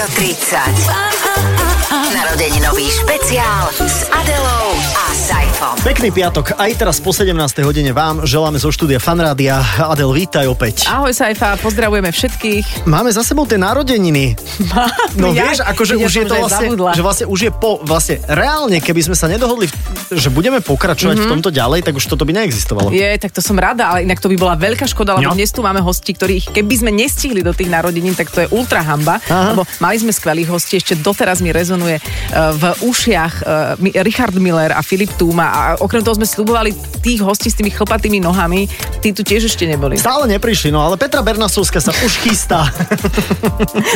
Rádio 30. Narodeninový špeciál s Adelou a Saifom. Pekný piatok, aj teraz po 17. hodine vám želáme zo štúdia Fanrádia. Adel, vítaj opäť. Ahoj Saifa, pozdravujeme všetkých. Máme za sebou tie narodeniny. No Ja- vieš, akože ja už je to vlastne, zabudla. že vlastne už je po, vlastne reálne, keby sme sa nedohodli, že budeme pokračovať Mhm. v tomto ďalej, tak už toto by neexistovalo. Je, tak to som rada, ale inak to by bola veľká škoda, lebo No. dnes tu máme hosti, ktorých keby sme nestihli do tých narodenín, tak to je ultra hamba, Aha. lebo mali sme skvelých hostí, ešte doteraz mi rezonuje v ušiach mi- Richard Miller a Filip Túma a okrem toho sme slubovali tých hostí s tými chlpatými nohami, tí tu tiež ešte neboli. Stále neprišli, no ale Petra Bernasovská sa už chystá.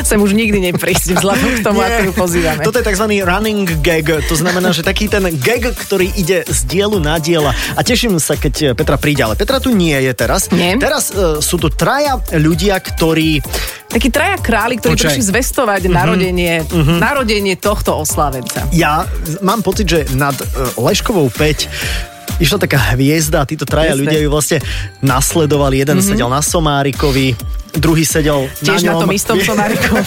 Sem už nikdy neprísť vzhľadom k tomu, ako ju pozývame. Toto je tzv. running gag, to znamená, že taký ten gag, ktorý ide z dielu na diela. A teším sa, keď Petra príde, ale Petra tu nie je teraz. Nie. Teraz uh, sú tu traja ľudia, ktorí Takí traja králi, ktorí Počkaj. prišli zvestovať Mhm. narodenie, narodenie tohto oslávenca. Ja mám pocit, že nad uh, Leškovou 5 išla taká hviezda a títo traja Jasné. ľudia ju vlastne nasledovali. Jeden mm-hmm. sedel na Somárikovi, druhý sedel Tiež na, ňom. tom istom somárikovi.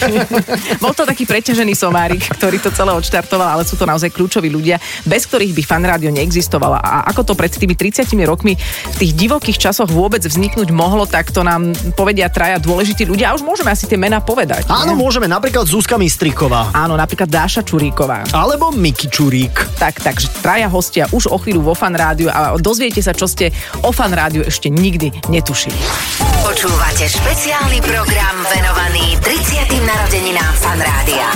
Bol to taký preťažený somárik, ktorý to celé odštartoval, ale sú to naozaj kľúčoví ľudia, bez ktorých by fan rádio neexistovalo. A ako to pred tými 30 rokmi v tých divokých časoch vôbec vzniknúť mohlo, tak to nám povedia traja dôležití ľudia. A už môžeme asi tie mená povedať. Áno, nie? môžeme, napríklad Zuzka Mistriková. Áno, napríklad Dáša Čuríková. Alebo Miki Čurík. Tak, takže traja hostia už o chvíľu vo fan rádiu a dozviete sa, čo ste o fan rádiu ešte nikdy netušili. Počúvate špeciálny program venovaný 30. narodeninám Fan Rádia.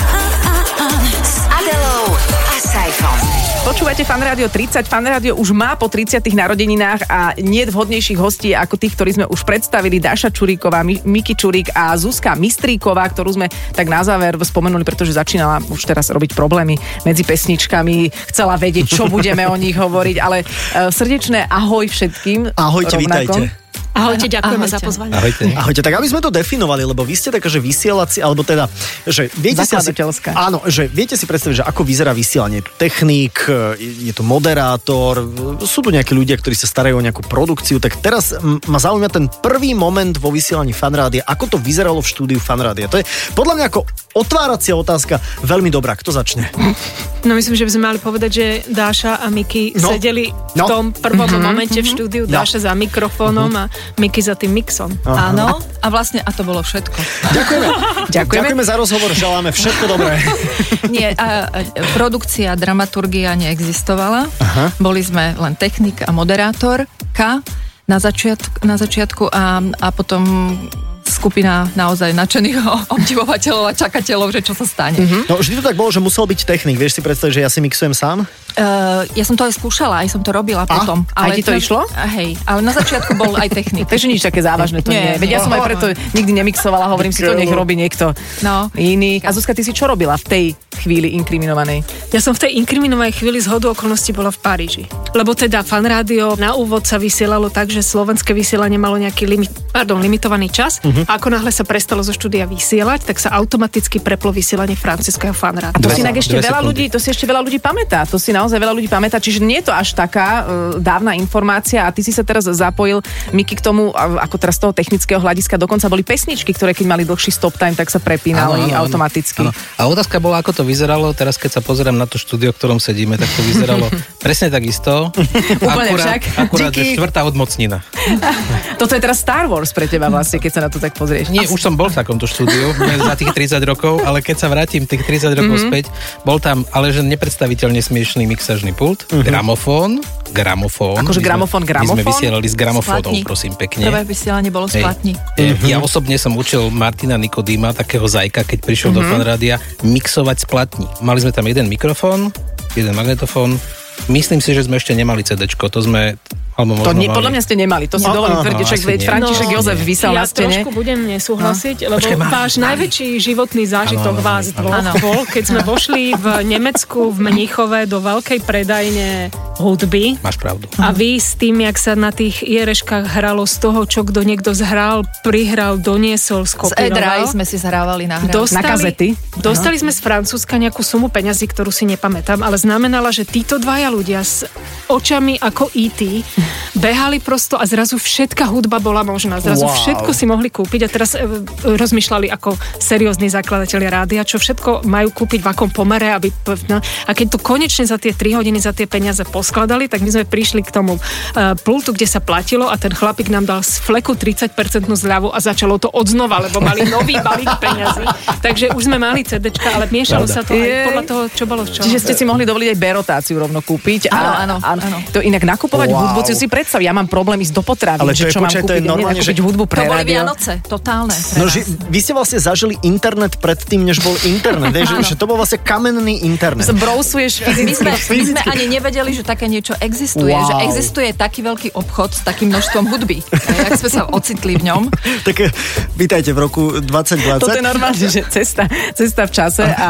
S Adelou a Saifom. Počúvate Fan Rádio 30. Fan Rádio už má po 30. narodeninách a nie vhodnejších hostí ako tých, ktorí sme už predstavili. Dáša Čuríková, Mi- Miki Čurík a Zuzka Mistríková, ktorú sme tak na záver spomenuli, pretože začínala už teraz robiť problémy medzi pesničkami. Chcela vedieť, čo budeme o nich hovoriť, ale e, srdečné ahoj všetkým. Ahojte, rovnako. vítajte. Ahojte, ďakujeme Ahojte. za pozvanie. Ahojte. Ahojte, tak aby sme to definovali, lebo vy ste taká, že vysielací, alebo teda, že viete si asi, áno, že viete si predstaviť, že ako vyzerá vysielanie. Technik, je je tu moderátor, sú tu nejakí ľudia, ktorí sa starajú o nejakú produkciu, tak teraz ma zaujíma ten prvý moment vo vysielaní fanrádia, ako to vyzeralo v štúdiu fanrádia. To je podľa mňa ako otváracia otázka veľmi dobrá. Kto začne? No myslím, že by sme mali povedať, že Dáša a Miki No. no. sedeli No. v tom prvom mm-hmm, momente v štúdiu, No. Dáša za mikrofónom a Miki za tým mixom. Áno, a vlastne, a to bolo všetko. Ďakujeme. Ďakujeme. Ďakujeme za rozhovor, želáme všetko dobré. Nie, a, a, produkcia, dramaturgia neexistovala. Aha. Boli sme len technik a moderátorka na, začiatku, na začiatku a, a potom skupina naozaj nadšených obdivovateľov a čakateľov, že čo sa stane. Mm-hmm. No vždy to tak bolo, že musel byť technik. Vieš si predstaviť, že ja si mixujem sám? Uh, ja som to aj skúšala, aj som to robila potom. aj ti to išlo? A hej, ale na začiatku bol aj technik. Takže nič také závažné to nie, Nie. Veď ja som aj preto nikdy nemixovala, hovorím si to, nech robí niekto No. iný. A Zuzka, ty si čo robila v tej chvíli inkriminovanej? Ja som v tej inkriminovanej chvíli z hodu okolností bola v Paríži. Lebo teda fan rádio na úvod sa vysielalo tak, že slovenské vysielanie malo nejaký limit, pardon, limitovaný čas. Uh-huh. A ako náhle sa prestalo zo štúdia vysielať, tak sa automaticky preplo vysielanie francúzského fan A to Dve- si inak ešte veľa sekundy. ľudí, to si ešte veľa ľudí pamätá. To si naozaj veľa ľudí pamätá, čiže nie je to až taká uh, dávna informácia a ty si sa teraz zapojil, Miky, k tomu, ako teraz z toho technického hľadiska, dokonca boli pesničky, ktoré keď mali dlhší stop time, tak sa prepínali automaticky. Áno. A otázka bola, ako to vyzeralo, teraz keď sa pozerám na to štúdio, v ktorom sedíme, tak to vyzeralo presne takisto. Úplne akurát, však. Akurát, štvrtá odmocnina. Toto je teraz Star Wars pre teba vlastne, keď sa na to tak pozrieš. Nie, už som bol v takomto štúdiu za tých 30 rokov, ale keď sa vrátim tých 30 rokov Mhm. mm-hmm. späť, bol tam ale že nepredstaviteľne smiešný mixažný pult, mm-hmm. gramofón, gramofón. Akože sme- gramofón, My sme gramofón? vysielali s gramofónom, prosím, pekne. Prvé vysielanie bolo splatní. E, Ja osobne som učil Martina Nikodýma, takého zajka, keď prišiel do fanrádia, mixovať splatní. Mali sme tam jeden mikrofón, jeden magnetofón. Myslím si, že sme ešte nemali CD, to sme... Alebo To mali. podľa mňa ste nemali, to si No, dovolím tvrdiť, však veď. František No, Jozef vysel ja na stene. trošku budem nesúhlasiť, no. lebo Počkaj, má- váš má- najväčší životný zážitok áno, vás dvoch Áno. bol, keď sme vošli v Nemecku, v Mníchove do veľkej predajne hudby. Máš pravdu. A vy s tým, jak sa na tých iereškách hralo z toho, čo kto niekto zhral, prihral, doniesol, Z skopíroval. E-Drive sme si zahrávali na hre. Na kazety? Dostali sme z Francúzska nejakú sumu peňazí, ktorú si nepamätám, ale znamenala, že títo dvaja ľudia s očami ako E.T. behali prosto a zrazu všetká hudba bola možná. Zrazu Wow. všetko si mohli kúpiť a teraz e, rozmýšľali ako seriózni zakladatelia rádia, čo všetko majú kúpiť v akom pomere, aby... No, a keď to konečne za tie 3 hodiny za tie peniaze poskladali, tak my sme prišli k tomu uh, pultu, kde sa platilo a ten chlapík nám dal z fleku 30% zľavu a začalo to odznova, lebo mali nový balík peňazí. Takže už sme mali CDčka, ale miešalo Pravda. sa to aj podľa toho, čo bolo čo. Čiže ste si mohli dovoliť aj berotáciu rovno kúpiť. Áno, áno, áno. To inak nakupovať Wow. hudbu, si si predstav, ja mám problém ísť do potravy, Ale to že je, čo mám počkaj, to je kúpiť, normálne, že- hudbu pre To boli. Vianoce, totálne. No, že vy ste vlastne zažili internet predtým, než bol internet. vieš, že, že to bol vlastne kamenný internet. Brousuješ My fyzicky. sme, my sme ani nevedeli, že také niečo existuje, Wow. že existuje taký veľký obchod s takým množstvom hudby. Jak sme sa ocitli v ňom. Tak eh, vítajte v roku 2020. Toto je normálne, že cesta, cesta v čase A, a...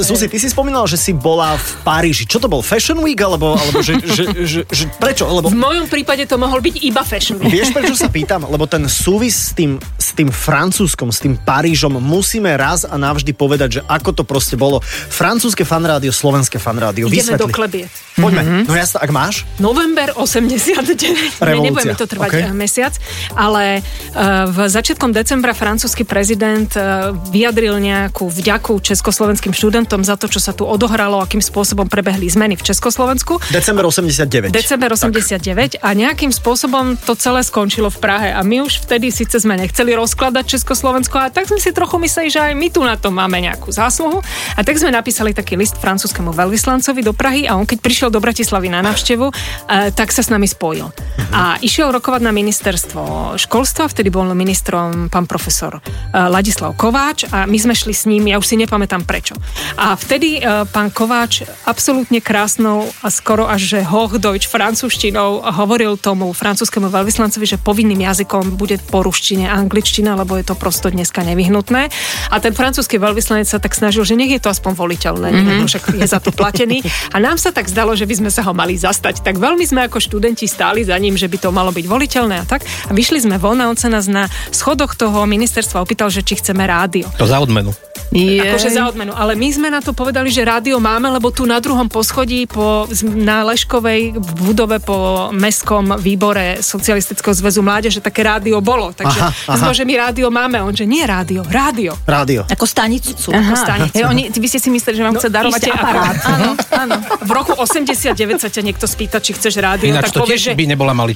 Susi, ty si spomínala, že si bola v Paríži. Čo to bol? Fashion Week? Alebo, alebo že, že, že, že, prečo? Lebo V mojom prípade to mohol byť iba fashion. week. Vieš, prečo sa pýtam? Lebo ten súvis s tým, s tým francúzskom, s tým Parížom musíme raz a navždy povedať, že ako to proste bolo. Francúzske fanrádio, slovenské fanrádio. Ideme do Vysvetli. klebiet. Poďme. No jasno, ak máš? November 89. Revolúcia. Ne, nebude mi to trvať OK. okay. mesiac, ale uh, v začiatkom decembra francúzsky prezident uh, vyjadril nejakú vďaku československým študentom za to, čo sa tu odohralo, akým spôsobom prebehli zmeny v Československu. December 89. December 89 a nejakým spôsobom to celé skončilo v Prahe a my už vtedy síce sme nechceli rozkladať Československo a tak sme si trochu mysleli, že aj my tu na to máme nejakú zásluhu a tak sme napísali taký list francúzskému veľvyslancovi do Prahy a on keď prišiel do Bratislavy na návštevu, eh, tak sa s nami spojil. A išiel rokovať na ministerstvo školstva, vtedy bol ministrom pán profesor eh, Ladislav Kováč a my sme šli s ním, ja už si nepamätám prečo. A vtedy eh, pán Kováč absolútne krásnou a skoro až že Hochdeutsch francúzštinou hovoril tomu francúzskému veľvyslancovi, že povinným jazykom bude po ruštine angličtina, lebo je to prosto dneska nevyhnutné. A ten francúzsky veľvyslanec sa tak snažil, že nech je to aspoň voliteľné, mm-hmm. však je za to platený. A nám sa tak zdalo, že by sme sa ho mali zastať. Tak veľmi sme ako študenti stáli za ním, že by to malo byť voliteľné a tak. A vyšli sme von a on sa nás na schodoch toho ministerstva opýtal, že či chceme rádio. To za odmenu. Je... Akože za odmenu. Ale my sme na to povedali, že rádio máme, lebo tu na druhom poschodí po, na Leškovej v budove po mestskom výbore Socialistického zväzu mládeže také rádio bolo. Takže Aha, aha, aha. aha. že my rádio máme. On, že nie rádio, rádio. Rádio. Ako stanicu. Ako stanicu. Hej, oni, vy ste si mysleli, že vám no, chce darovať aparát. Áno, áno. V roku 89 sa ťa niekto spýta, či chceš rádio, Ináč tak to povieš, tiež že... by nebola no,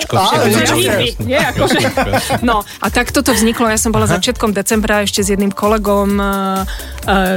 čo jasne, ty? Nie, akože-. No a takto to vzniklo. Ja som bola začiatkom decembra ešte s jedným kolegom uh,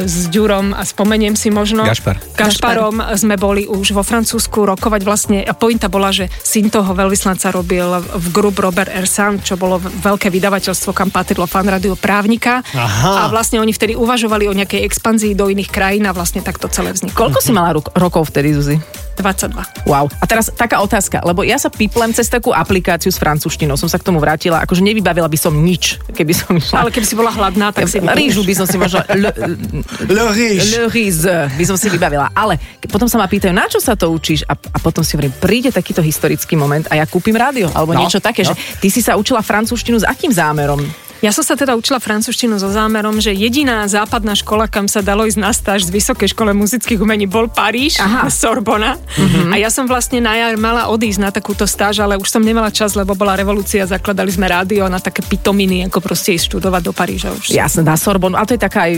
s Ďurom a spomeniem si možno. Gašpar. Gašparom sme boli už vo Francúzsku rokovať vlastne a pointa bola, že syn toho veľvyslanca robil v grup Robert Ersan, čo bolo veľké vydavateľstvo, kam patrilo fan radio právnika. Aha. A vlastne oni vtedy uvažovali o nejakej expanzii do iných krajín a vlastne takto celé vzniklo. Koľko si mala rok, rokov vtedy, Zuzi? 22. Wow. A teraz taká otázka, lebo ja sa píplem cez takú aplikáciu s francúzštinou, som sa k tomu vrátila, akože nevybavila by som nič, keby som išla. Ale keby si bola hladná, tak si Rížu by som si možno... Le, Le le riz by som si vybavila. Ale potom sa ma pýtajú, na čo sa to učíš? A, a potom si hovorím, príde takýto historický moment a ja kúpim rádio. Alebo No, niečo také, no. že ty si sa učila francúzštinu s akým zámerom? Ja som sa teda učila francúzštinu so zámerom, že jediná západná škola, kam sa dalo ísť na stáž z Vysokej škole muzických umení, bol Paríž, Aha. Sorbona. A ja som vlastne na jar mala odísť na takúto stáž, ale už som nemala čas, lebo bola revolúcia, zakladali sme rádio na také pitominy, ako proste ísť študovať do Paríža už. Jasne, na Sorbonu. A to je taká aj...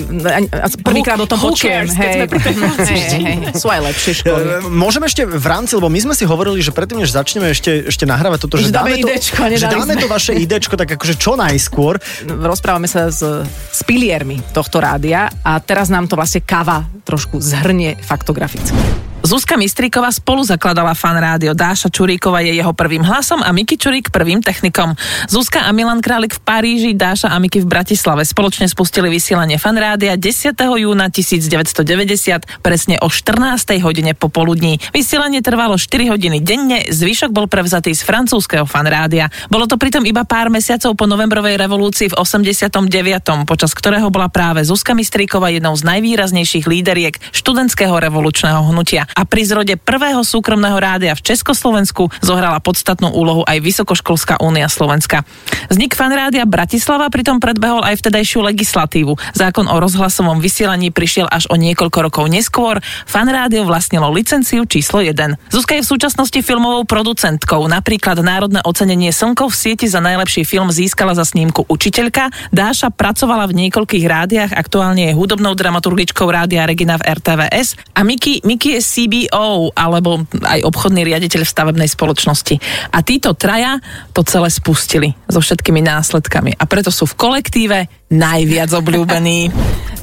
Prvýkrát o tom počujem. cares, keď sme pri tej hej, hej, hej, sú aj lepšie školy. E, Môžeme ešte v rámci, lebo my sme si hovorili, že predtým, než začneme ešte, ešte nahrávať toto, že, Že dáme to, idečko, že nedali dáme to vaše idečko tak akože čo najskôr. Rozprávame sa s, s piliermi tohto rádia a teraz nám to vlastne kava trošku zhrnie faktograficky. Zuzka Mistríková spolu zakladala fan rádio. Dáša Čuríková je jeho prvým hlasom a Miki Čurík prvým technikom. Zuzka a Milan Králik v Paríži, Dáša a Miki v Bratislave spoločne spustili vysielanie fan rádia 10. júna 1990 presne o 14. hodine popoludní. Vysielanie trvalo 4 hodiny denne, zvyšok bol prevzatý z francúzského fan rádia. Bolo to pritom iba pár mesiacov po novembrovej revolúcii v 89., počas ktorého bola práve Zuzka Mistríková jednou z najvýraznejších líderiek študentského revolučného hnutia. A pri zrode prvého súkromného rádia v Československu zohrala podstatnú úlohu aj Vysokoškolská únia Slovenska. Vznik fanrádia Bratislava pritom predbehol aj vtedajšiu legislatívu. Zákon o rozhlasovom vysielaní prišiel až o niekoľko rokov neskôr. Fanrádio vlastnilo licenciu číslo 1. Zuzka je v súčasnosti filmovou producentkou. Napríklad národné ocenenie Slnko v sieti za najlepší film získala za snímku Učiteľka. Dáša pracovala v niekoľkých rádiách, aktuálne je hudobnou dramaturgičkou rádia Regina v RTVS a Miki, Miki je CBO, alebo aj obchodný riaditeľ v stavebnej spoločnosti. A títo traja to celé spustili so všetkými následkami. A preto sú v kolektíve najviac obľúbení.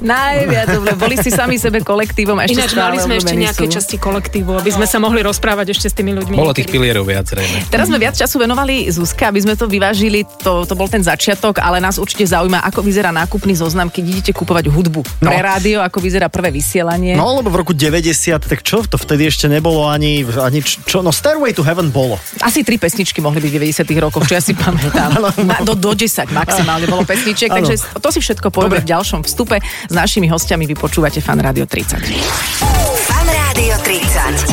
Najviac, dobre. Boli si sami sebe kolektívom a ešte Ináč mali sme ešte nejaké sú. časti kolektívu, aby sme sa mohli rozprávať ešte s tými ľuďmi. Bolo tých niekedy. pilierov viac, zrejme. Teraz sme viac času venovali Zuzka, aby sme to vyvážili, to, to bol ten začiatok, ale nás určite zaujíma, ako vyzerá nákupný zoznam, keď idete kupovať hudbu pre No. rádio, ako vyzerá prvé vysielanie. No, lebo v roku 90, tak čo, to vtedy ešte nebolo ani, ani čo, no Stairway to Heaven bolo. Asi tri pesničky mohli byť v 90 rokoch, čo ja si pamätám. Ma, do, do 10 maximálne bolo pesničiek, takže to si všetko povieme v ďalšom vstupe. S našimi hostiami vy počúvate Fan Radio 30. Fan Rádio 30.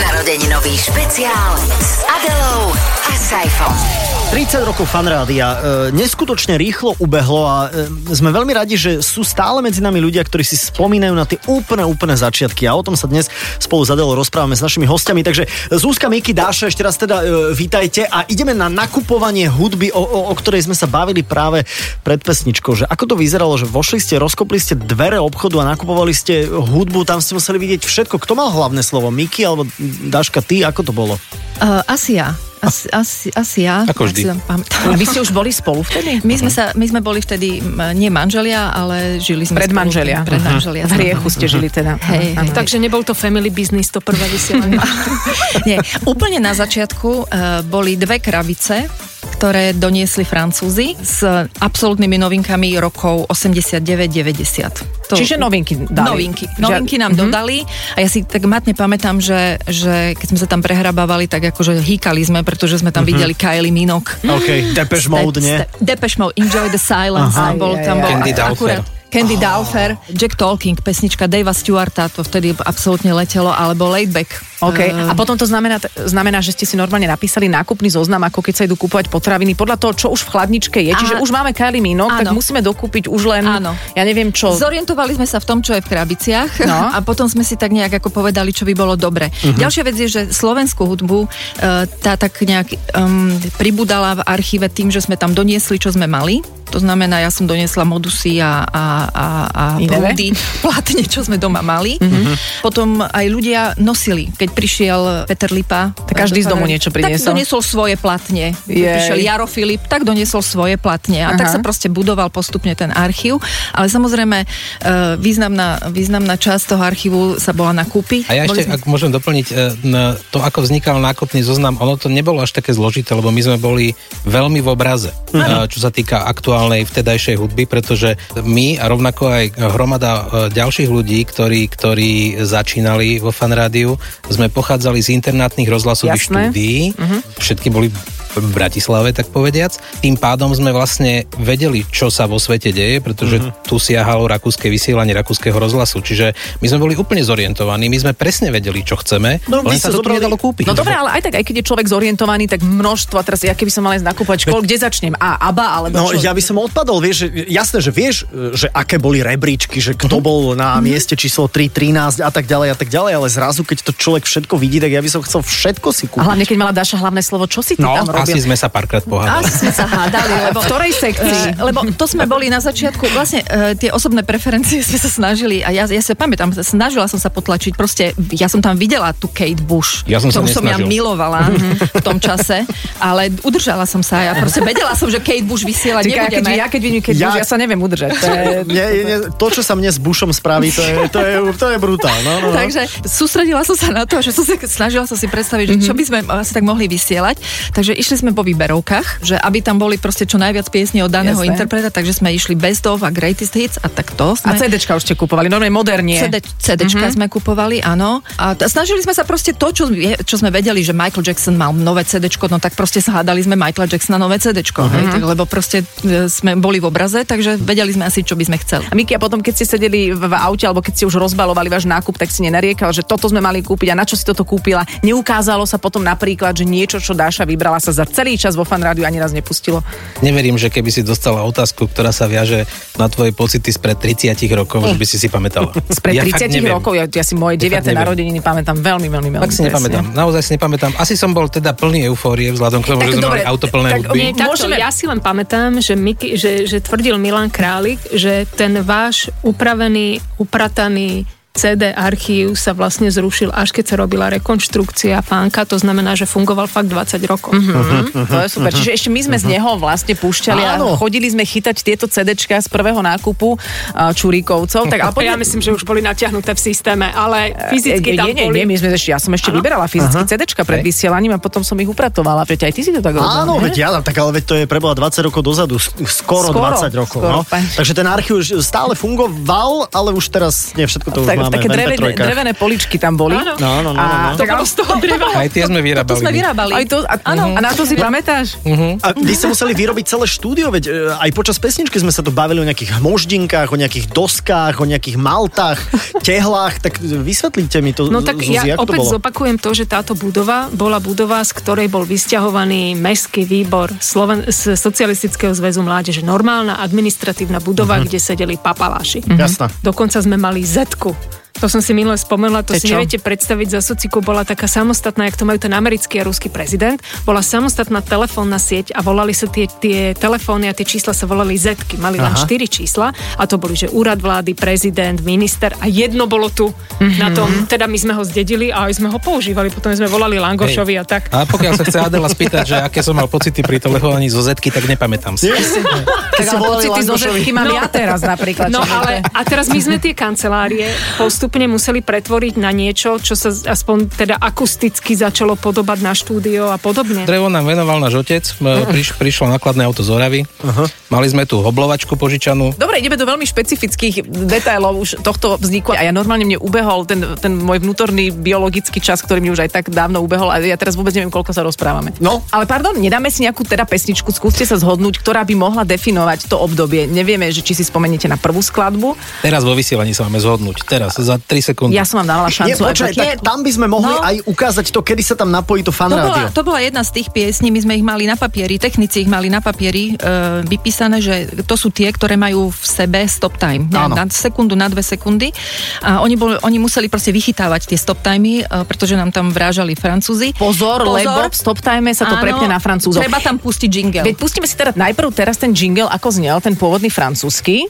Narodeninový špeciál s Adelou a Saifom. 30 rokov fanrádia e, neskutočne rýchlo ubehlo a e, sme veľmi radi, že sú stále medzi nami ľudia, ktorí si spomínajú na tie úplne, úplne začiatky a o tom sa dnes spolu s Adelou rozprávame s našimi hostiami. Takže Zúska, Miki, Dáša, ešte raz teda e, vítajte a ideme na nakupovanie hudby, o, o, o ktorej sme sa bavili práve pred pesničkou. Že ako to vyzeralo, že vošli ste, rozkopli ste dvere obchodu a nakupovali ste hudbu, tam ste museli vidieť všetko. Kto mal hlavné slovo? Miki alebo Dáška, ty? Ako to bolo? Uh, asi ja. Asi, asi, asi ja. Ako Ak vždy. pamätám. Vy ste už boli spolu vtedy? My sme, sa, my sme boli vtedy nie manželia, ale žili sme Pred spolu. manželia. Pred manželia. V hriechu ste žili teda. Hej, hej. Takže nebol to family business, to prvé vysielanie. Nie, úplne na začiatku uh, boli dve krabice, ktoré doniesli Francúzi s absolútnymi novinkami rokov 89-90. To- Čiže novinky dali. Novinky. Novinky nám Mhm. dodali a ja si tak matne pamätám, že, že keď sme sa tam prehrabávali, tak akože hýkali sme, pretože sme tam videli Kylie Minogue. OK, Depeche Mode, nie? Depeche Mode, Enjoy the Silence. Aha. Tam bol, tam bol akurát Candy Dowfer, Jack Talking, pesnička Davea Stewarta, to vtedy absolútne letelo, alebo Laidback. OK. Eh, A potom to znamená, znamená, že ste si normálne napísali nákupný zoznam, ako keď sa idú kúpovať potraviny, podľa toho, čo už v chladničke je. Čiže Aha. už máme Kylie Minogue, tak musíme dokúpiť už len, Áno. ja neviem čo. Zorientovali sme sa v tom, čo je v krabiciach No. a potom sme si tak nejak ako povedali, čo by bolo dobre. Uh-huh. Ďalšia vec je, že slovenskú hudbu uh, tá tak nejak um, pribudala v archíve tým, že sme tam doniesli, čo sme mali. To znamená, ja som doniesla modusy a, a, a, a prúdy, platne, čo sme doma mali. Uh-huh. Potom aj ľudia nosili. Keď prišiel Peter Lipa... Tak každý z domu niečo priniesol. Tak doniesol svoje platne. Jej. prišiel Jaro Filip, tak doniesol svoje platne. A Aha. tak sa proste budoval postupne ten archív. Ale samozrejme, e, významná, významná časť toho archívu sa bola na kúpy. A ja ešte, sme- ak môžem doplniť, e, to, ako vznikal nákupný zoznam, ono to nebolo až také zložité, lebo my sme boli veľmi v obraze, e, čo sa týka aktuálnej vtedajšej hudby, pretože my a rovnako aj hromada e, ďalších ľudí, ktorí, ktorí začínali vo fanrádiu, sme pochádzali z internátnych rozhlasových Jasné. štúdií, všetky boli v Bratislave, tak povediac. Tým pádom sme vlastne vedeli, čo sa vo svete deje, pretože Mhm. tu siahalo rakúske vysielanie rakúskeho rozhlasu. Čiže my sme boli úplne zorientovaní, my sme presne vedeli, čo chceme, No, len sa to zobrali- nedalo kúpiť. No dobre, ale aj tak, aj keď je človek zorientovaný, tak množstvo, a teraz ja keby som mala ísť nakúpať školu, kde začnem? A, ABBA, alebo No, čo? ja by som odpadol, vieš, že- jasné, že vieš, že aké boli rebríčky, že Mhm. kto bol na mieste číslo 3, 13 a tak ďalej a tak ďalej, ale zrazu, keď to človek všetko vidí, tak ja by som chcel všetko si A kúpiť. hlavne, keď mala Daša hlavné slovo, čo si ty No, tam robil? asi sme sa párkrát pohádali. Asi sme sa hádali, lebo V ktorej sekcii? Eh, lebo to sme boli na začiatku, vlastne uh, tie osobné preferencie sme sa snažili a ja, ja sa pamätám, snažila som sa potlačiť, proste ja som tam videla tú Kate Bush, Ja som sa ktorú som ja milovala v tom čase, ale udržala som sa, ja proste vedela som, že Kate Bush vysielať Čakaj, ja keď, nebudeme. ja keď vidím, keď Ja- ja... ja sa neviem udržať. To je... Nie, nie, to, čo sa mne s Bushom spraví, to je, to je, to je brutál. No, no, no. Takže sústredila som sa na to, že som sa snažila som si predstaviť, že čo by sme asi tak mohli vysielať. Takže išla išli sme po výberovkách, že aby tam boli proste čo najviac piesní od daného Jasné. interpreta, takže sme išli Best of a Greatest Hits a tak to A sme... CDčka už ste kupovali, normálne modernie. CD, CDčka mm-hmm. sme kupovali, áno. A t- snažili sme sa proste to, čo, čo sme vedeli, že Michael Jackson mal nové CDčko, no tak proste sa hádali sme Michaela Jacksona nové CDčko, mm-hmm. hej, tak, lebo proste e, sme boli v obraze, takže vedeli sme asi, čo by sme chceli. A Miki, a potom, keď ste sedeli v, v aute, alebo keď ste už rozbalovali váš nákup, tak si nenariekal, že toto sme mali kúpiť a na čo si toto kúpila. Neukázalo sa potom napríklad, že niečo, čo Dáša vybrala, sa za celý čas vo fan rádiu ani raz nepustilo. Neverím, že keby si dostala otázku, ktorá sa viaže na tvoje pocity spred 30 rokov, že by si si pamätala. Spred Ja 30 fakt neviem. rokov, ja, ja si moje Ja fakt 9. neviem. narodeniny pamätám veľmi, veľmi, veľmi. Tak si presne. nepamätám, naozaj si nepamätám. Asi som bol teda plný eufórie vzhľadom k tomu, Tak že dobre, mali auto plné tak hudby. Nie, takto, Môžeme- ja si len pamätám, že, Miky, že, že tvrdil Milan Králik, že ten váš upravený, uprataný CD archív sa vlastne zrušil, až keď sa robila rekonštrukcia fánka, to znamená, že fungoval fakt 20 rokov. Mhm, to je super. Čiže ešte my sme z neho vlastne púšťali Áno. a chodili sme chytať tieto CDčka z prvého nákupu a, Čuríkovcov. Tak, ale Ja myslím, že už boli natiahnuté v systéme, ale fyzicky nie, tam nie, nie, boli. nie, my sme ešte, ja som ešte vyberala fyzické CDčka pred vysielaním a potom som ich upratovala. Veď aj ty si to tak robil. Áno, veď ja, tak ale veď to je preboha 20 rokov dozadu, sk- skoro, Skoro, 20 rokov. skoro, no. Takže ten archív už stále fungoval, ale už teraz nie všetko to už tak, máme také drevené, MP3. drevené poličky tam boli. Áno. No, no, no, no, A- no. To bolo z toho dreva. Aj tie sme vyrábali. To sme vyrábali. Aj to, a, Áno. a na to si pamätáš? A vy ste museli vyrobiť celé štúdio, veď e, aj počas pesničky sme sa tu bavili o nejakých hmoždinkách, o nejakých doskách, o nejakých maltách, tehlách, tak vysvetlite mi to, No tak Zuzi, ja to opäť bolo? zopakujem to, že táto budova bola budova, z ktorej bol vysťahovaný mestský výbor Sloven- z Socialistického zväzu mládeže. Normálna administratívna budova, Mhm. kde sedeli papaláši. Jasná. Dokonca sme mali zetku. To som si minule spomenula, to To je si čo? neviete predstaviť. Za sociku bola taká samostatná, jak to majú ten americký a ruský prezident. Bola samostatná telefónna sieť a volali sa tie, tie telefóny a tie čísla sa volali zetky. Mali len Aha. 4 čísla a to boli, že úrad vlády, prezident, minister a jedno bolo tu Mhm. na tom. Teda my sme ho zdedili a aj sme ho používali. Potom sme volali Langošovi a tak. A pokiaľ sa chce Adela spýtať, že aké som mal pocity pri telefónii zo Zetky, tak nepamätám si. Tak si ale pocity zo Langošovi. zetky mám ja teraz napríklad. No ale a teraz my sme tie kancelárie postupne museli pretvoriť na niečo, čo sa aspoň teda akusticky začalo podobať na štúdio a podobne. Drevo nám venoval náš otec, priš, prišlo nakladné auto z Oravy, mali sme tu oblovačku požičanú, Dobre, ideme do veľmi špecifických detailov už tohto vzniku a ja normálne mne ubehol ten, ten môj vnútorný biologický čas, ktorý mi už aj tak dávno ubehol a ja teraz vôbec neviem, koľko sa rozprávame. No. Ale pardon, nedáme si nejakú teda pesničku, skúste sa zhodnúť, ktorá by mohla definovať to obdobie. Nevieme, že či si spomeniete na prvú skladbu. teraz vo vysielaní sa máme zhodnúť, teraz, za 3 sekundy. Ja som vám dávala Nie, šancu. aj počkaj, tak tam by sme mohli No. aj ukázať to, kedy sa tam napojí to fan To bola, to bola jedna z tých piesní, my sme ich mali na papieri, technici ich mali na papieri e, vypísané, že to sú tie, ktoré majú v sebe stop time. Na, na sekundu, na dve sekundy. A oni, bol, oni museli proste vychytávať tie stop timey, e, pretože nám tam vrážali Francúzi. Pozor, Pozor. lebo v stop time sa to Áno, prepne na francúzov. Treba tam pustiť jingle. Veď pustíme si teda najprv teraz ten jingle, ako znel, ten pôvodný francúzsky.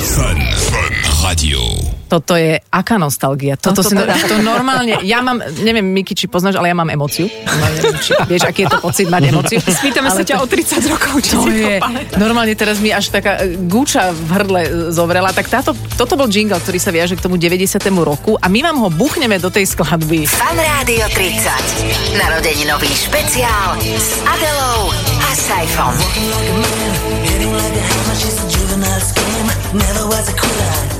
Fun. Fun. Radio. Toto je aká nostalgia. Toto to si, teda. to normálne, ja mám, neviem, Miki, či poznáš, ale ja mám emóciu. No, neviem, či, vieš, aký je to pocit mať emóciu. Spýtame sa ťa o 30 rokov, či to si je, to pamätáš. normálne teraz mi až taká e, gúča v hrdle e, zovrela. Tak táto, toto bol jingle, ktorý sa viaže k tomu 90. roku a my vám ho buchneme do tej skladby. Fan Rádio 30. Narodeninový špeciál s Adelou a Saifom. Never was a quitter,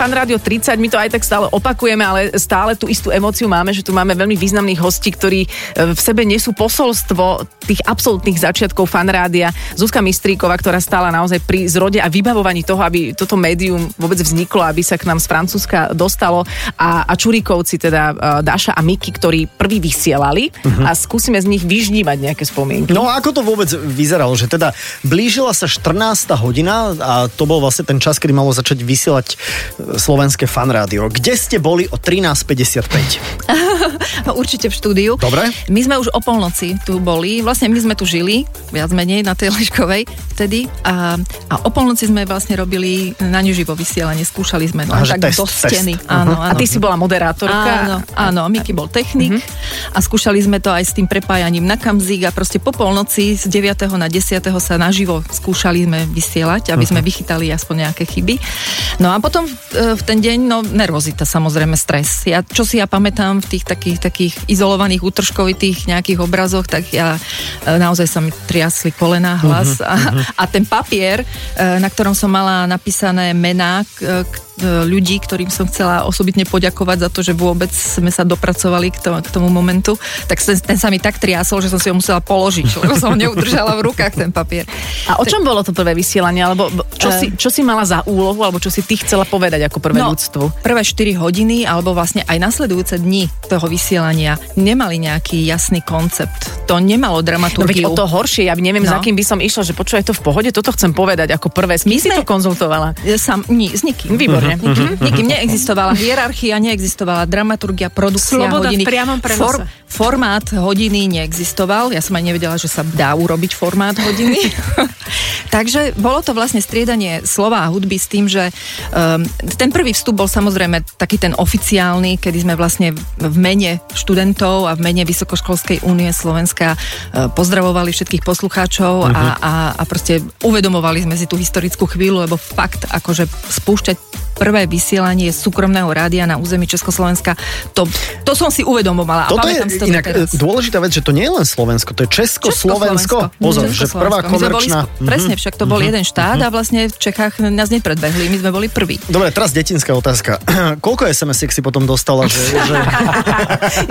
Fan Rádio 30, my to aj tak stále opakujeme, ale stále tú istú emóciu máme, že tu máme veľmi významných hostí, ktorí e, v sebe nesú posolstvo tých absolútnych začiatkov Fan Rádia. Zuzka Mistríková, ktorá stála naozaj pri zrode a vybavovaní toho, aby toto médium vôbec vzniklo, aby sa k nám z Francúzska dostalo a, a Čuríkovci, teda e, Daša a Miki, ktorí prví vysielali a skúsime z nich vyždívať nejaké spomienky. No ako to vôbec vyzeralo? Že teda blížila sa 14. hodina a to bol vlastne ten čas, kedy malo začať vysielať slovenské fan rádio. Kde ste boli o 13.55? Určite v štúdiu. Dobre. My sme už o polnoci tu boli, vlastne my sme tu žili, viac menej na tej Leškovej vtedy a, a o polnoci sme vlastne robili na neživo vysielanie, skúšali sme len Aha, tak test, do test. steny. Mhm. Áno, A áno. ty si bola moderátorka. Áno, áno, Miky bol technik a skúšali sme to aj s tým prepájaním na kamzík a proste po polnoci z 9. na 10. sa naživo skúšali sme vysielať, aby sme vychytali aspoň nejaké chyby. No a potom e, v ten deň, no nervozita, samozrejme stres. Ja, čo si ja pamätám v tých takých, takých izolovaných, útržkovitých nejakých obrazoch, tak ja e, naozaj sa mi triasli kolena, hlas a, a ten papier, e, na ktorom som mala napísané mená k, e, ľudí, ktorým som chcela osobitne poďakovať za to, že vôbec sme sa dopracovali k, to, k tomu momentu, tak ten, ten sa mi tak triasol, že som si ho musela položiť, lebo som ho neudržala v rukách ten papier. A o čom bolo to prvé vysielanie? Alebo čo, Eh. si, čo si mala za úlohu, alebo čo si ty chcela povedať ako prvé No, ľudstvu? Prvé 4 hodiny, alebo vlastne aj nasledujúce dni toho vysielania nemali nejaký jasný koncept. To nemalo No dramaturgiu. o to horšie, ja neviem, No. za kým by som išla, že počúvaj to v pohode, toto chcem povedať ako prvé. S kým si sme- to konzultovala? Sam, ni, s nikým. Výborne. Nikým, nikým neexistovala hierarchia, neexistovala dramaturgia, produkcia Sloboda v hodiny. priamom prenose. formát hodiny neexistoval. Ja som aj nevedela, že sa dá urobiť formát hodiny. Takže bolo to vlastne striedanie slova a hudby s tým, že um, ten prvý vstup bol samozrejme taký ten oficiálny, kedy sme vlastne v mene študentov a v mene Vysokoškolskej únie Slovenska uh, pozdravovali všetkých poslucháčov a, a, a proste uvedomovali sme si tú historickú chvíľu, lebo fakt akože spúšťať prvé vysielanie súkromného rádia na území Československa, to, to som si uvedomovala. A Toto je pamätám si to inak e, dôležitá vec, že to nie je len Slovensko, to je Československo. Pozor, že prvá My sme boli komerčná... sp- Presne, však to bol jeden štát a vlastne v Čechách nás nepredbehli, my sme boli prví. Dobre, teraz detinská otázka. Koľko SMS-iek si potom dostala, že... že...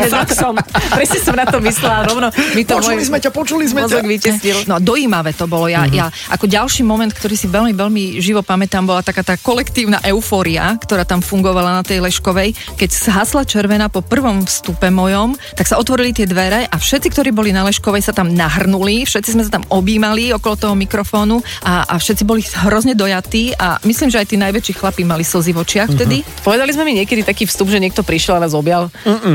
Faxom. Presne som na to myslela, rovno mi to Počuli môj sme ťa, počuli sme ťa. vytesnil. No dojímavé to bolo. Ja, ja, ako ďalší moment, ktorý si veľmi, veľmi živo pamätám, bola taká tá kolektívna eufória, ktorá tam fungovala na tej Leškovej. Keď hasla červená po prvom vstupe mojom, tak sa otvorili tie dvere a všetci, ktorí boli na Leškovej, sa tam nahrnuli, všetci sme sa tam objímali okolo toho mikrofónu a, a všetci boli hrozne dojatí a myslím, že aj tí najväčší chlapi mali slzy v očiach vtedy. Povedali sme mi niekedy taký vstup, že niekto prišiel a vás objal.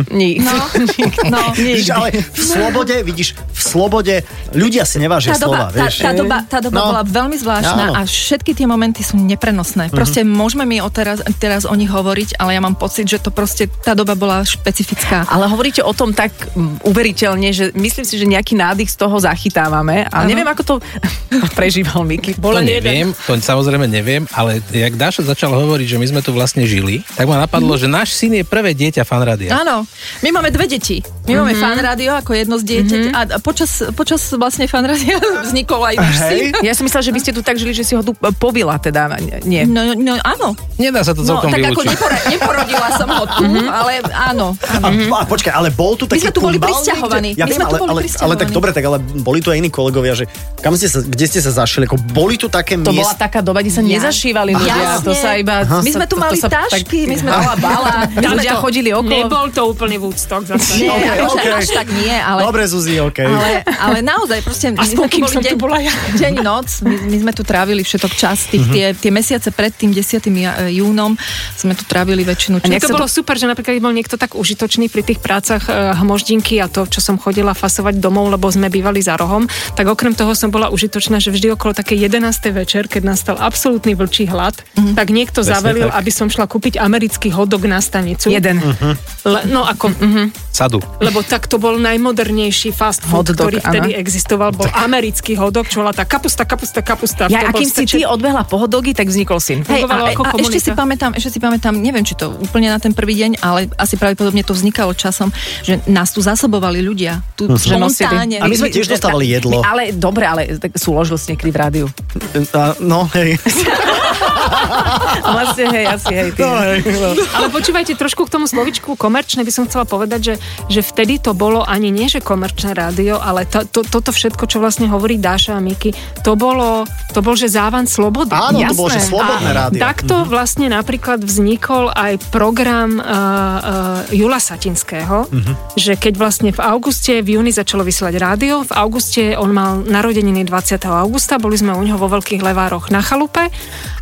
Nie. No, no. Vidíš, ale v slobode, vidíš, v slobode ľudia si nevážia tá doba, slova, tá, vieš. tá doba, tá doba No. bola veľmi zvláštna Áno. a všetky tie momenty sú neprenosné. Proste môžeme mi o teraz, teraz o nich hovoriť, ale ja mám pocit, že to proste tá doba bola špecifická. Ale hovoríte o tom tak mm, uveriteľne, že myslím si, že nejaký nádych z toho zachytávame. Ale Áno. neviem, ako to prežíval Miky. To neviem, to samozrejme neviem, ale jak Dáša začal hovoriť, že my sme tu vlastne žili, tak ma napadlo, že náš syn je prvé dieťa fanrádia. Áno, my máme dve deti. My máme fan rádio ako jedno z dieťať a počas, počas vlastne fan rádia vznikol aj náš Hej. syn. Ja som myslela, že vy ste tu tak žili, že si ho tu povila, teda nie. No, no áno. Nedá sa to No, celkom tak ako vylúčiť. nepora, neporodila som ho tu, ale áno. A, a počkaj, ale bol tu taký sme tu boli prisťahovaní. niekde? Ja My viem, sme tu ale, boli ale, ale tak prisťahovaní. dobre, tak ale boli tu aj iní kolegovia, že kam ste sa, kde ste sa zašli, ako boli tu také To bola taká doba, kde sa Ja- nezašívali ľudia. Jasne. To sa iba... My sme tu to- to mali sa tak- tašky, my sme Bala, bala. Ľudia to- chodili okolo. Nebol to úplný Woodstock zase. Nie, Ok, akože ok. až tak nie, ale... Dobre, Zuzi, OK. Ale, ale naozaj, proste... my Aspoň sme tu kým boli som tu bola ja. Deň, noc, my, my sme tu trávili všetok čas, tých, tie, tie mesiace pred tým 10. ja- júnom sme tu trávili väčšinu A času. to bolo super, že napríklad bol niekto tak užitočný pri tých prácach e, hmoždinky a to, čo som chodila fasovať domov, lebo sme bývali za rohom, tak okrem toho som bola užitočná, že vždy okolo také 11. večer, keď nastal absolútny vlčí hlad, Mhm. tak niekto Presne zavelil, tak. aby som šla kúpiť americký hotdog na stanicu. Jeden. Le, no ako, Mhm. Sadu. lebo tak to bol najmodernejší fast food, Hotdog, ktorý vtedy áno. existoval, bol americký hotdog, čo bola tá kapusta, kapusta, kapusta. Ja, To a bol kým si ty odbehla po hodogy, tak vznikol syn. Hej, a, ako a ešte si komunita. pamätám, ešte si pamätám, neviem, či to úplne na ten prvý deň, ale asi pravdepodobne to vznikalo časom, že nás tu zasobovali ľudia. Tu Že nosili. A my sme tiež dostávali jedlo. Ale dobre, ale tak súložil si niekedy v rádiu. A, no, hej. Vlastne hej, asi hej. Ty. No, hej, no. Ale počúvajte, trošku k tomu slovičku komerčné by som chcela povedať, že, že vtedy to bolo ani nie, že komerčné rádio, ale to, to, toto všetko, čo vlastne hovorí Dáša a Miki, to bolo, to bol, že závan slobody. Áno, to bolo, že Jasné. slobodné rádio. takto vlastne napríklad vznikol aj program uh, uh, Jula Satinského, že keď vlastne v auguste, v júni začalo vysielať rádio, v auguste on mal narodeniny 20. augusta, boli sme u neho vo Veľkých Levároch na chalupe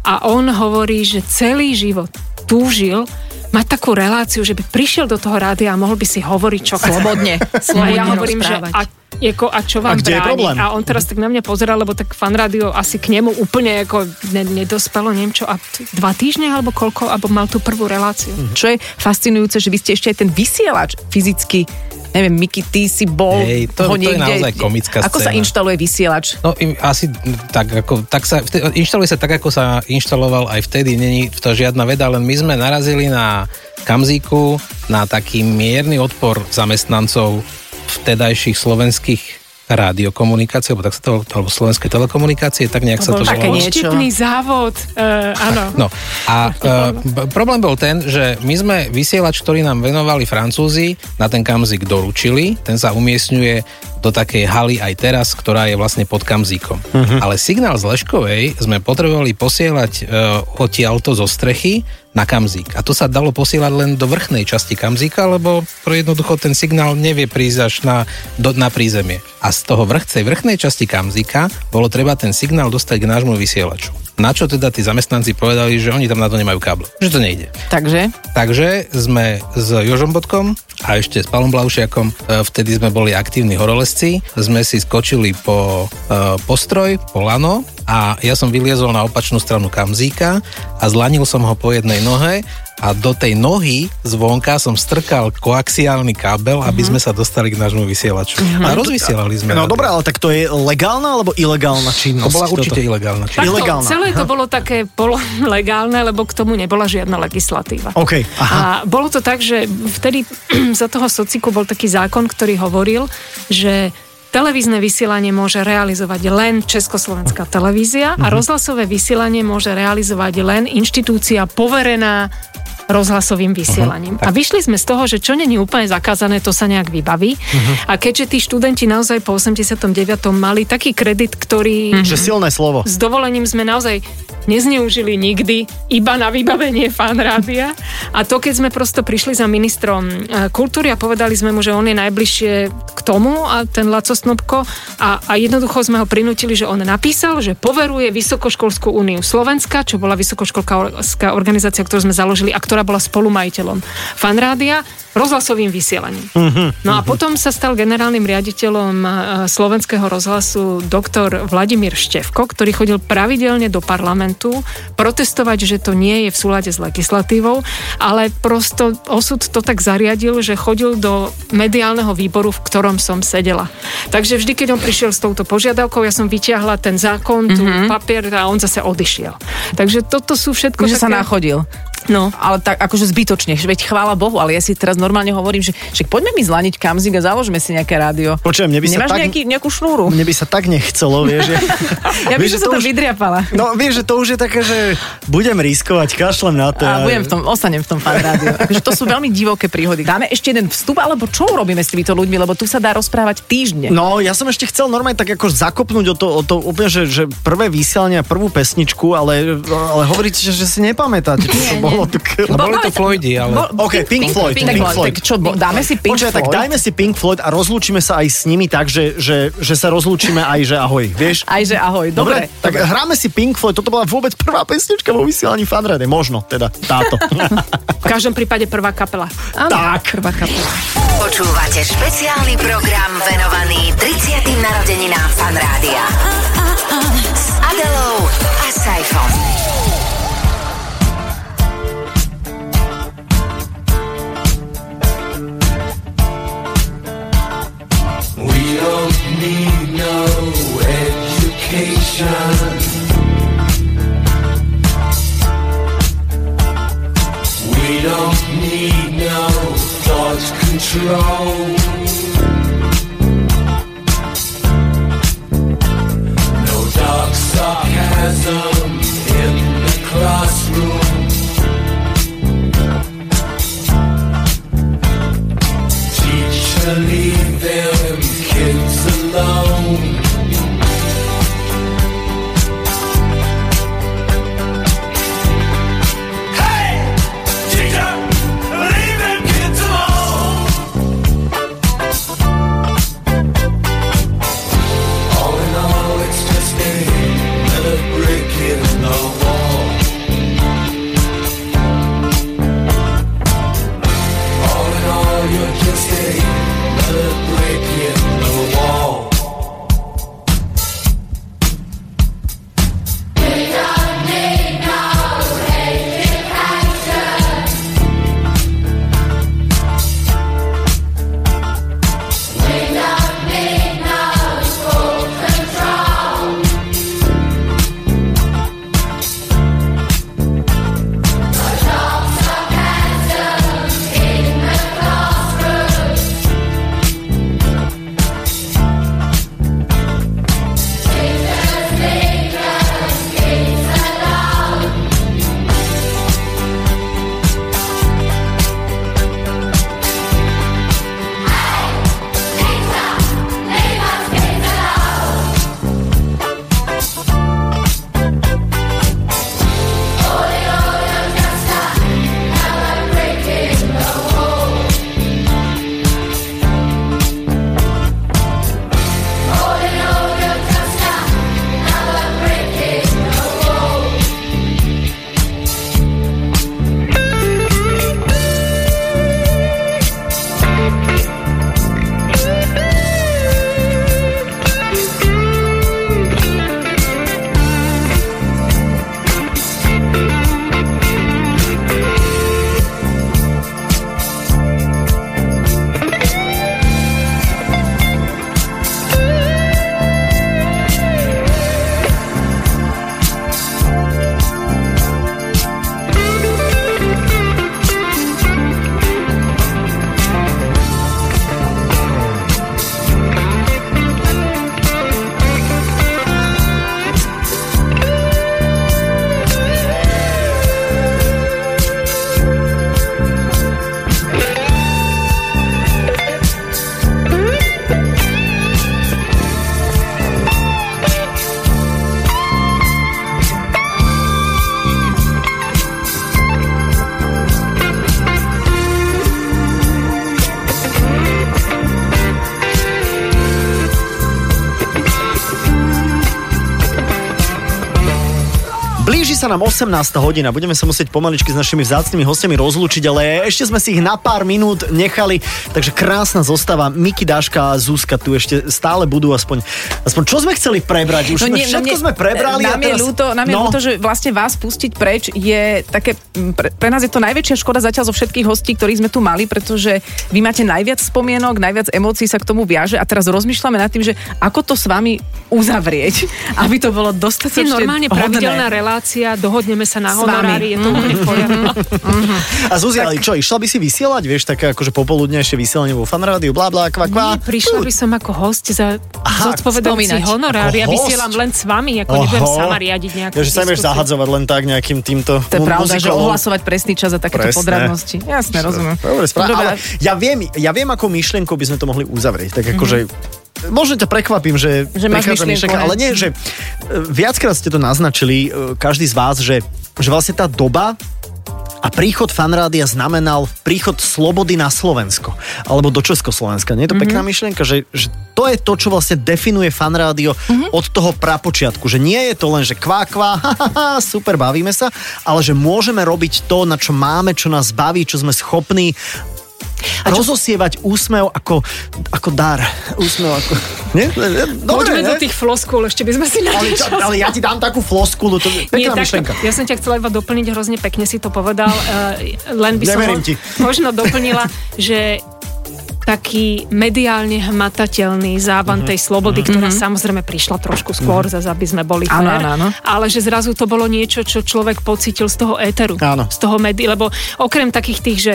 a on hovorí, že celý život túžil mať takú reláciu, že by prišiel do toho rádia a mohol by si hovoriť čo Slobodne. a ja Slobodne hovorím, že a, ako, a čo vám A kde je bráni? problém? A on teraz tak na mňa pozera, lebo tak fan rádio asi k nemu úplne ako ne, nedospelo, neviem čo, a dva týždne alebo koľko, alebo mal tú prvú reláciu. Čo je fascinujúce, že vy ste ešte aj ten vysielač fyzicky neviem, Miki, ty si bol Hej, to- ho to je niekde... naozaj komická Ako sa inštaluje vysielač? No im asi tak, ako, tak sa, inštaluje sa tak, ako sa inštaloval aj vtedy, není to žiadna veda, len my sme narazili na Kamzíku, na taký mierny odpor zamestnancov vtedajších slovenských rádiokomunikácií, alebo tak sa to, alebo slovenské telekomunikácie, tak nejak sa to také volalo. Štipný závod, uh, áno. No a uh, problém bol ten, že my sme vysielač, ktorý nám venovali Francúzi, na ten kamzik doručili, ten sa umiestňuje do takej haly aj teraz, ktorá je vlastne pod kamzíkom. Uh-huh. Ale signál z Leškovej sme potrebovali posielať uh, odtiaľto zo strechy na kamzík. A to sa dalo posielať len do vrchnej časti kamzíka, lebo pro jednoducho ten signál nevie prísť až na, do, na prízemie. A z toho vrchcej, vrchnej časti kamzíka bolo treba ten signál dostať k nášmu vysielaču. Na čo teda tí zamestnanci povedali, že oni tam na to nemajú káble. Že to nejde. Takže? Takže sme s Jožom Bodkom a ešte s Palom Blaušiakom, e, vtedy sme boli aktívni horolezci, sme si skočili po e, postroj, po lano a ja som vyliezol na opačnú stranu kamzíka a zlanil som ho po jednej nohe a do tej nohy zvonka som strkal koaxiálny kábel, aby sme sa dostali k nášmu vysielaču. A rozvysielali sme. No dobré, ale tak to je legálna alebo ilegálna činnosť? To bola Toto? určite ilegálna činnosť. Takto, Ilegálna. celé to bolo také pololegálne, lebo k tomu nebola žiadna legislatíva. OK, aha. A bolo to tak, že vtedy za toho sociku bol taký zákon, ktorý hovoril, že televízne vysielanie môže realizovať len Československá televízia a rozhlasové vysielanie môže realizovať len inštitúcia poverená rozhlasovým vysielaním. A vyšli sme z toho, že čo není úplne zakázané, to sa nejak vybaví. A keďže tí študenti naozaj po 89. mali taký kredit, ktorý Že silné slovo. s dovolením sme naozaj nezneužili nikdy, iba na vybavenie fan rádia. A to, keď sme prosto prišli za ministrom e, kultúry a povedali sme mu, že on je najbližšie k tomu a ten Laco Snobko a, a jednoducho sme ho prinútili, že on napísal, že poveruje Vysokoškolskú úniu Slovenska, čo bola vysokoškolská organizácia, ktorú sme založili a ktorá bola spolumajiteľom fan rádia, rozhlasovým vysielaním. No a potom sa stal generálnym riaditeľom e, slovenského rozhlasu doktor Vladimír Števko, ktorý chodil pravidelne do parlamentu protestovať, že to nie je v súlade s legislatívou, ale prosto osud to tak zariadil, že chodil do mediálneho výboru, v ktorom som sedela. Takže vždy, keď on prišiel s touto požiadavkou, ja som vyťahla ten zákon, tu papier a on zase odišiel. Takže toto sú všetko Že sa také... nachodil. No. Ale tak akože zbytočne, veď chvála Bohu, ale ja si teraz normálne hovorím, že však poďme mi zlaniť kamzik a založme si nejaké rádio. Počujem, mne by sa Nemáš tak- nejaký, nejakú šnúru? Mne by sa tak nechcelo, vieš, že... Ja by vieš, som sa už- vydriapala. No vieš, že to už je také, že budem riskovať, kašlem na to. A budem v tom, ostanem v tom fan rádiu. Takže to sú veľmi divoké príhody. Dáme ešte jeden vstup, alebo čo urobíme s týmito ľuďmi, lebo tu sa dá rozprávať týždne. No, ja som ešte chcel normálne tak ako zakopnúť o to, o to úplne, že, že prvé vysielanie prvú pesničku, ale, ale hovoríte, že, že si nepamätáte, čo to bolo. No, boli to Floydy, ale... OK, Pink, Floyd. Pink, Floyd. Tak čo, dáme si Pink Počkaj, Floyd? tak dajme si Pink Floyd a rozlúčime sa aj s nimi tak, že, že, že sa rozlúčime aj, že ahoj, vieš? Aj že ahoj, dobre. tak hráme si Pink Floyd, toto bola vôbec prvá pesnička vo vysielaní fanrade, možno teda táto. V každom prípade prvá kapela. Áno, tak. Prvá kapela. Počúvate špeciálny program venovaný 30. narodeninám Fan Rádia. S Adelou a Saifom. Don't need no education. We don't need no thought control. No dark sarcasm in the cloud. Sa nám 18. hodina, budeme sa musieť pomaličky s našimi vzácnymi hostiami rozlúčiť, ale ešte sme si ich na pár minút nechali, takže krásna zostava. Miki, Dáška a Zuzka tu ešte stále budú aspoň, aspoň čo sme chceli prebrať? Už no nie, všetko nie, sme prebrali. Nám, a teraz... je ľúto, nám je no. ľúto, že vlastne vás pustiť preč je také, pre, pre nás je to najväčšia škoda zatiaľ zo všetkých hostí, ktorých sme tu mali, pretože vy máte najviac spomienok, najviac emócií sa k tomu viaže a teraz rozmýšľame nad tým, že ako to s vami uzavrieť, aby to bolo dostatočne normálne hodné. pravidelná dohodneme sa na honorári, je to úplne v poriadku. A Zuzi, ale čo, išla by si vysielať, vieš, také akože popoludnejšie vysielanie vo fanrádiu, bla bla, kva kva. Nie, prišla by som ako host za zodpovedajúci honorár. Ja vysielam len s vami, ako nebudem sama riadiť nejakú Ja, že sa budeš zahadzovať len tak nejakým týmto To je pravda, že ohlasovať presný čas a takéto Presné. podradnosti. Jasne, rozumiem. Dobre, správa, Dobre, ale ja viem, ja viem, ako myšlienkou by sme to mohli uzavrieť. Tak akože, možno ťa prekvapím, že. Že máš prichádza myšlienku, myšlienka, ale nie, že e, viackrát ste to naznačili, e, každý z vás, že, že vlastne tá doba a príchod fanrádia znamenal príchod slobody na Slovensko. Alebo do Československa. Nie je to Mhm. pekná myšlienka? Že, že to je to, čo vlastne definuje fanrádio Mhm. od toho prapočiatku. Že nie je to len, že kvá, kvá, ha, ha, ha, super, bavíme sa, ale že môžeme robiť to, na čo máme, čo nás baví, čo sme schopní a rozosievať úsmev ako, ako dar. Úsmev ako... Nie? Dobre, Poďme ne? do tých floskúl, ešte by sme si ale, našli čo, ale ja ti dám takú floskulu, to je Nie, pekná takto, myšlenka. ja som ťa chcela iba doplniť, hrozne pekne si to povedal. Uh, len by som Neverím mo- ti. možno doplnila, že taký mediálne hmatateľný závan tej slobody, ktorá samozrejme prišla trošku skôr, zase aby sme boli Áno, fér, áno, áno. ale že zrazu to bolo niečo, čo človek pocítil z toho éteru, Áno. z toho médií, lebo okrem takých tých, že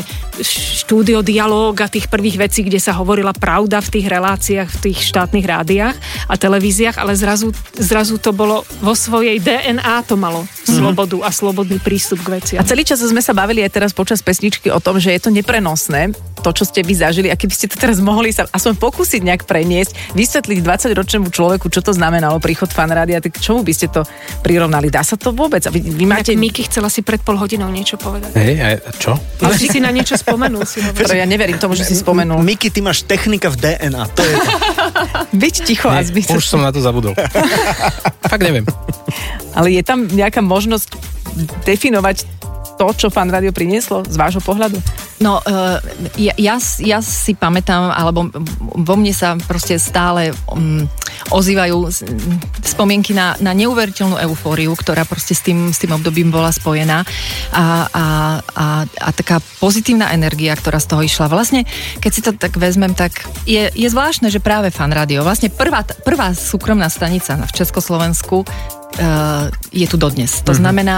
štúdio, dialóg a tých prvých vecí, kde sa hovorila pravda v tých reláciách, v tých štátnych rádiách a televíziách, ale zrazu, zrazu to bolo vo svojej DNA to malo slobodu a slobodný prístup k veciam. A celý čas sme sa bavili aj teraz počas pesničky o tom, že je to neprenosné, to, čo ste vy zažili. A keby ste to teraz mohli sa aspoň pokúsiť nejak preniesť, vysvetliť 20-ročnému človeku, čo to znamenalo príchod fanrádia, tak čomu by ste to prirovnali? Dá sa to vôbec? A vy, vy máte... Miki chcela si pred pol hodinou niečo povedať. Hej, a čo? Ale si si na niečo spomenul, si. Ktoré ja neverím tomu, že si spomenul. Miki, ty máš technika v DNA. To je to. Byť ticho a zbyť. už som na to zabudol. Fakt neviem. Ale je tam nejaká možnosť definovať to, čo fan rádio prinieslo z vášho pohľadu? No, uh, ja, ja, ja si pamätám, alebo vo mne sa proste stále um, ozývajú s- spomienky na, na neuveriteľnú eufóriu, ktorá proste s tým, s tým obdobím bola spojená a, a, a, a taká pozitívna energia, ktorá z toho išla. Vlastne, keď si to tak vezmem, tak je, je zvláštne, že práve fan rádio, vlastne prvá, prvá súkromná stanica v Československu uh, je tu dodnes. To mm-hmm. znamená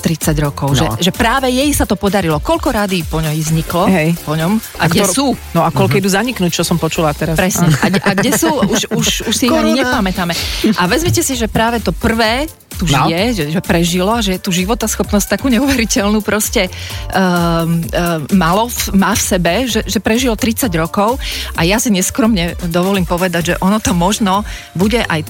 30 rokov, No. že, že práve jej sa to podarilo. Koľko rádií po ňoj vzniklo? Hej. Po ňom? A, kde ktor- sú? No a koľko idú zaniknúť, čo som počula teraz? Presne. A, a kde sú? Už, už, už si ich ani Korona. nepamätáme. A vezmite si, že práve to prvé tu No. žije, že, že prežilo, že tú životaschopnosť takú neuveriteľnú proste um, um, malo, v, má v sebe, že, že prežilo 30 rokov a ja si neskromne dovolím povedať, že ono to možno bude aj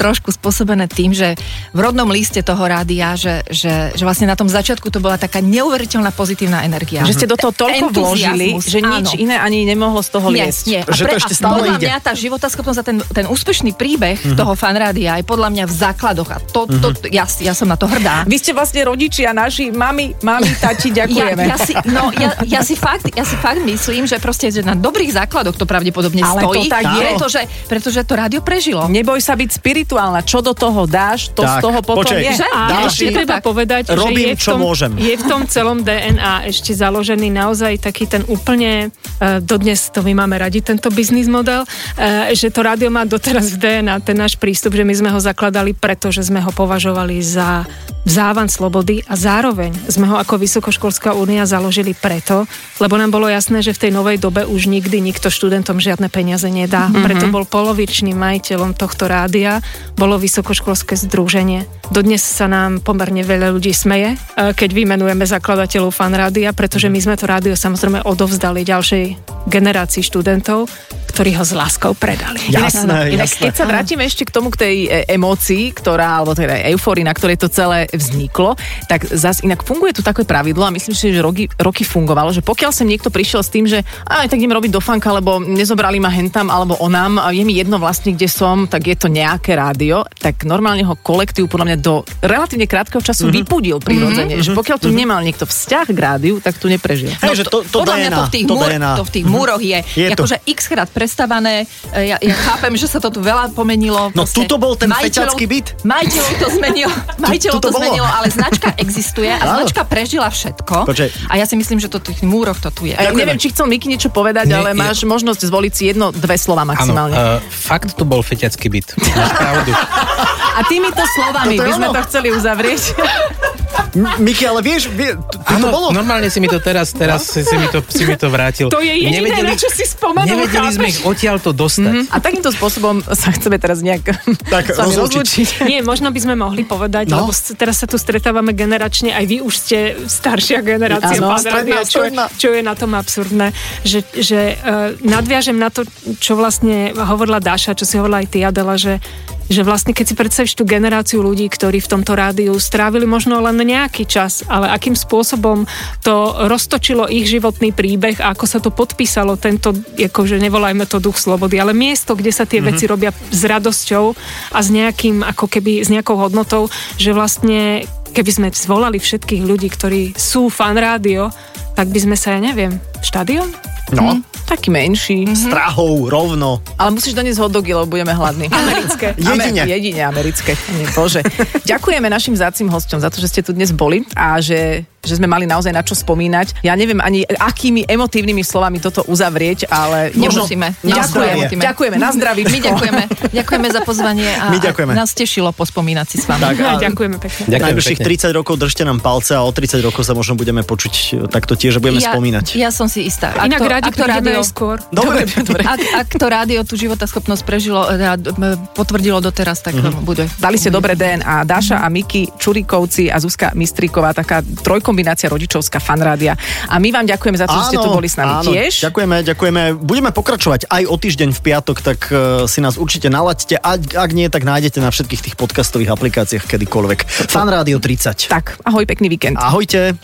trošku spôsobené tým, že v rodnom liste toho rádia, že, že, že vlastne na tom začiatku to bola taká neuveriteľná pozitívna energia. Že ste do toho toľko vložili, že nič áno. iné ani nemohlo z toho Nie, liesť. nie. Že to ešte stále podľa ide. mňa tá životaschopnosť a ten, ten úspešný príbeh Mhm. toho fanrádia je podľa mňa v základoch a to, to, to ja, ja som na to hrdá. Vy ste vlastne rodičia naši, mami, mami, tati, Ja, ďakujeme. ja, si, no, ja, ja, si fakt, ja si fakt myslím, že proste že na dobrých základoch to pravdepodobne Ale to stojí, tak je. pretože, pretože to rádio prežilo. Neboj sa byť spirituálna. Čo do toho dáš, to z Tak, toho potom počkaj. je. Že? A ešte si- treba tak. povedať, Robím, že je v, čo tom, môžem. je v tom celom DNA ešte založený naozaj taký ten úplne, uh, dodnes to my máme radi, tento biznis model, uh, že to rádio má doteraz v DNA ten náš prístup, že my sme ho zakladali preto, že sme ho považovali za závan slobody a zároveň sme ho ako Vysokoškolská únia založili preto, lebo nám bolo jasné, že v tej novej dobe už nikdy nikto študentom žiadne peniaze nedá. Mm-hmm. Preto bol polovičným majiteľom tohto rádia, bolo Vysokoškolské združenie. Dodnes sa nám pomerne veľa ľudí smeje, eh, keď vymenujeme zakladateľov fan rádia, pretože my sme to rádio samozrejme odovzdali ďalšej generácii študentov, ktorí ho s láskou predali. Jasné, Inak jasné. keď sa vrátime ešte k tomu, k tej e, emócii, ktorá, alebo teda eufórii, na ktorej to celé vzniklo, tak zas inak funguje tu také pravidlo a myslím si, že roky, roky fungovalo, že pokiaľ sem niekto prišiel s tým, že aj tak idem robiť do fanka, lebo nezobrali ma hentam alebo onám a je mi jedno vlastne, kde som, tak je to nejaké rádio, tak normálne ho kolektív podľa mňa do relatívne krátkeho času mm-hmm. vypudil prirodzene, mm-hmm. že pokiaľ tu nemal niekto vzťah k rádiu, tak tu neprežil. Hej, že to, to Podľa mňa to v tých, to múr, DNA. to v tých múroch je, Je to. akože x krát predstavané. E, Ja, ja chápem, že sa to tu veľa pomenilo. No, Proste tuto bol ten feťacký byt. Majiteľov to zmenilo, majiteľov to bolo. zmenilo, ale značka existuje a Áno. značka prežila všetko. Počkaj. A ja si myslím, že to v tých múroch to tu je. Ja neviem, či chcel Miki niečo povedať, ale máš možnosť zvoliť si jedno, dve slova Áno, maximálne. uh, fakt to bol feťacký byt. Pravdu. A týmito slovami by sme ono. to chceli uzavrieť. Miki, ale vieš, vie, tu, tu to bolo? normálne si mi to teraz, teraz si, si, mi to, si mi to vrátil. To je jediné, na čo si spomenul, Nevedeli sme chápeš? ich odtiaľ to dostať. A takýmto spôsobom sa chceme teraz nejak Tak, s vami rozlúčiť. rozlúčiť. Nie, možno by sme mohli povedať, No. no. lebo s- teraz sa tu stretávame generačne, aj vy už ste staršia generácia, Áno, pán stredná, Radia, čo, je, čo je na tom absurdné, že, že uh, nadviažem na to, čo vlastne hovorila Dáša, čo si hovorila aj ty, Adela, že že vlastne keď si predstavíš tú generáciu ľudí, ktorí v tomto rádiu strávili možno len nejaký čas, ale akým spôsobom to roztočilo ich životný príbeh a ako sa to podpísalo, tento, akože nevolajme to duch slobody, ale miesto, kde sa tie mm-hmm. veci robia s radosťou a s nejakým, ako keby, s nejakou hodnotou, že vlastne keby sme zvolali všetkých ľudí, ktorí sú fan rádio, tak by sme sa, ja neviem, štadión? No, Taký menší. s Prahou, rovno. Ale musíš doniesť hotdogy, lebo budeme hladní. Americké. Jedine. Ame- jedine americké. Nie, Bože. Ďakujeme našim zácim hosťom za to, že ste tu dnes boli a že, že sme mali naozaj na čo spomínať. Ja neviem ani akými emotívnymi slovami toto uzavrieť, ale... Nemusíme. Ďakujem, Nemusíme. ďakujeme, na zdraví. My ďakujeme. Ďakujeme za pozvanie a My ďakujeme. a nás tešilo pospomínať si s vami. Tak, a Ďakujeme pekne. Ďakujem najbližších pekne. 30 rokov držte nám palce a o 30 rokov sa možno budeme počuť e, takto tiež, že budeme ja, spomínať. Ja som si istá. Ak Inak to, radi ak to rádio, skôr. Dobre, ak, ak to rádio tú životaschopnosť prežilo, teda, m, potvrdilo doteraz, tak mm-hmm. bude. Dali ste dobré DNA. Dáša a Miki Čurikovci a Zuzka Mistríková, taká trojkombinácia rodičovská fanrádia. A my vám ďakujeme za to, že ste tu boli s nami áno, tiež. Ďakujeme, ďakujeme. Budeme pokračovať aj o týždeň v piatok, tak uh, si nás určite nalaďte. Ak, ak nie, tak nájdete na všetkých tých podcastových aplikáciách kedykoľvek. Fan Rádio 30. Tak, ahoj, pekný víkend. Ahojte.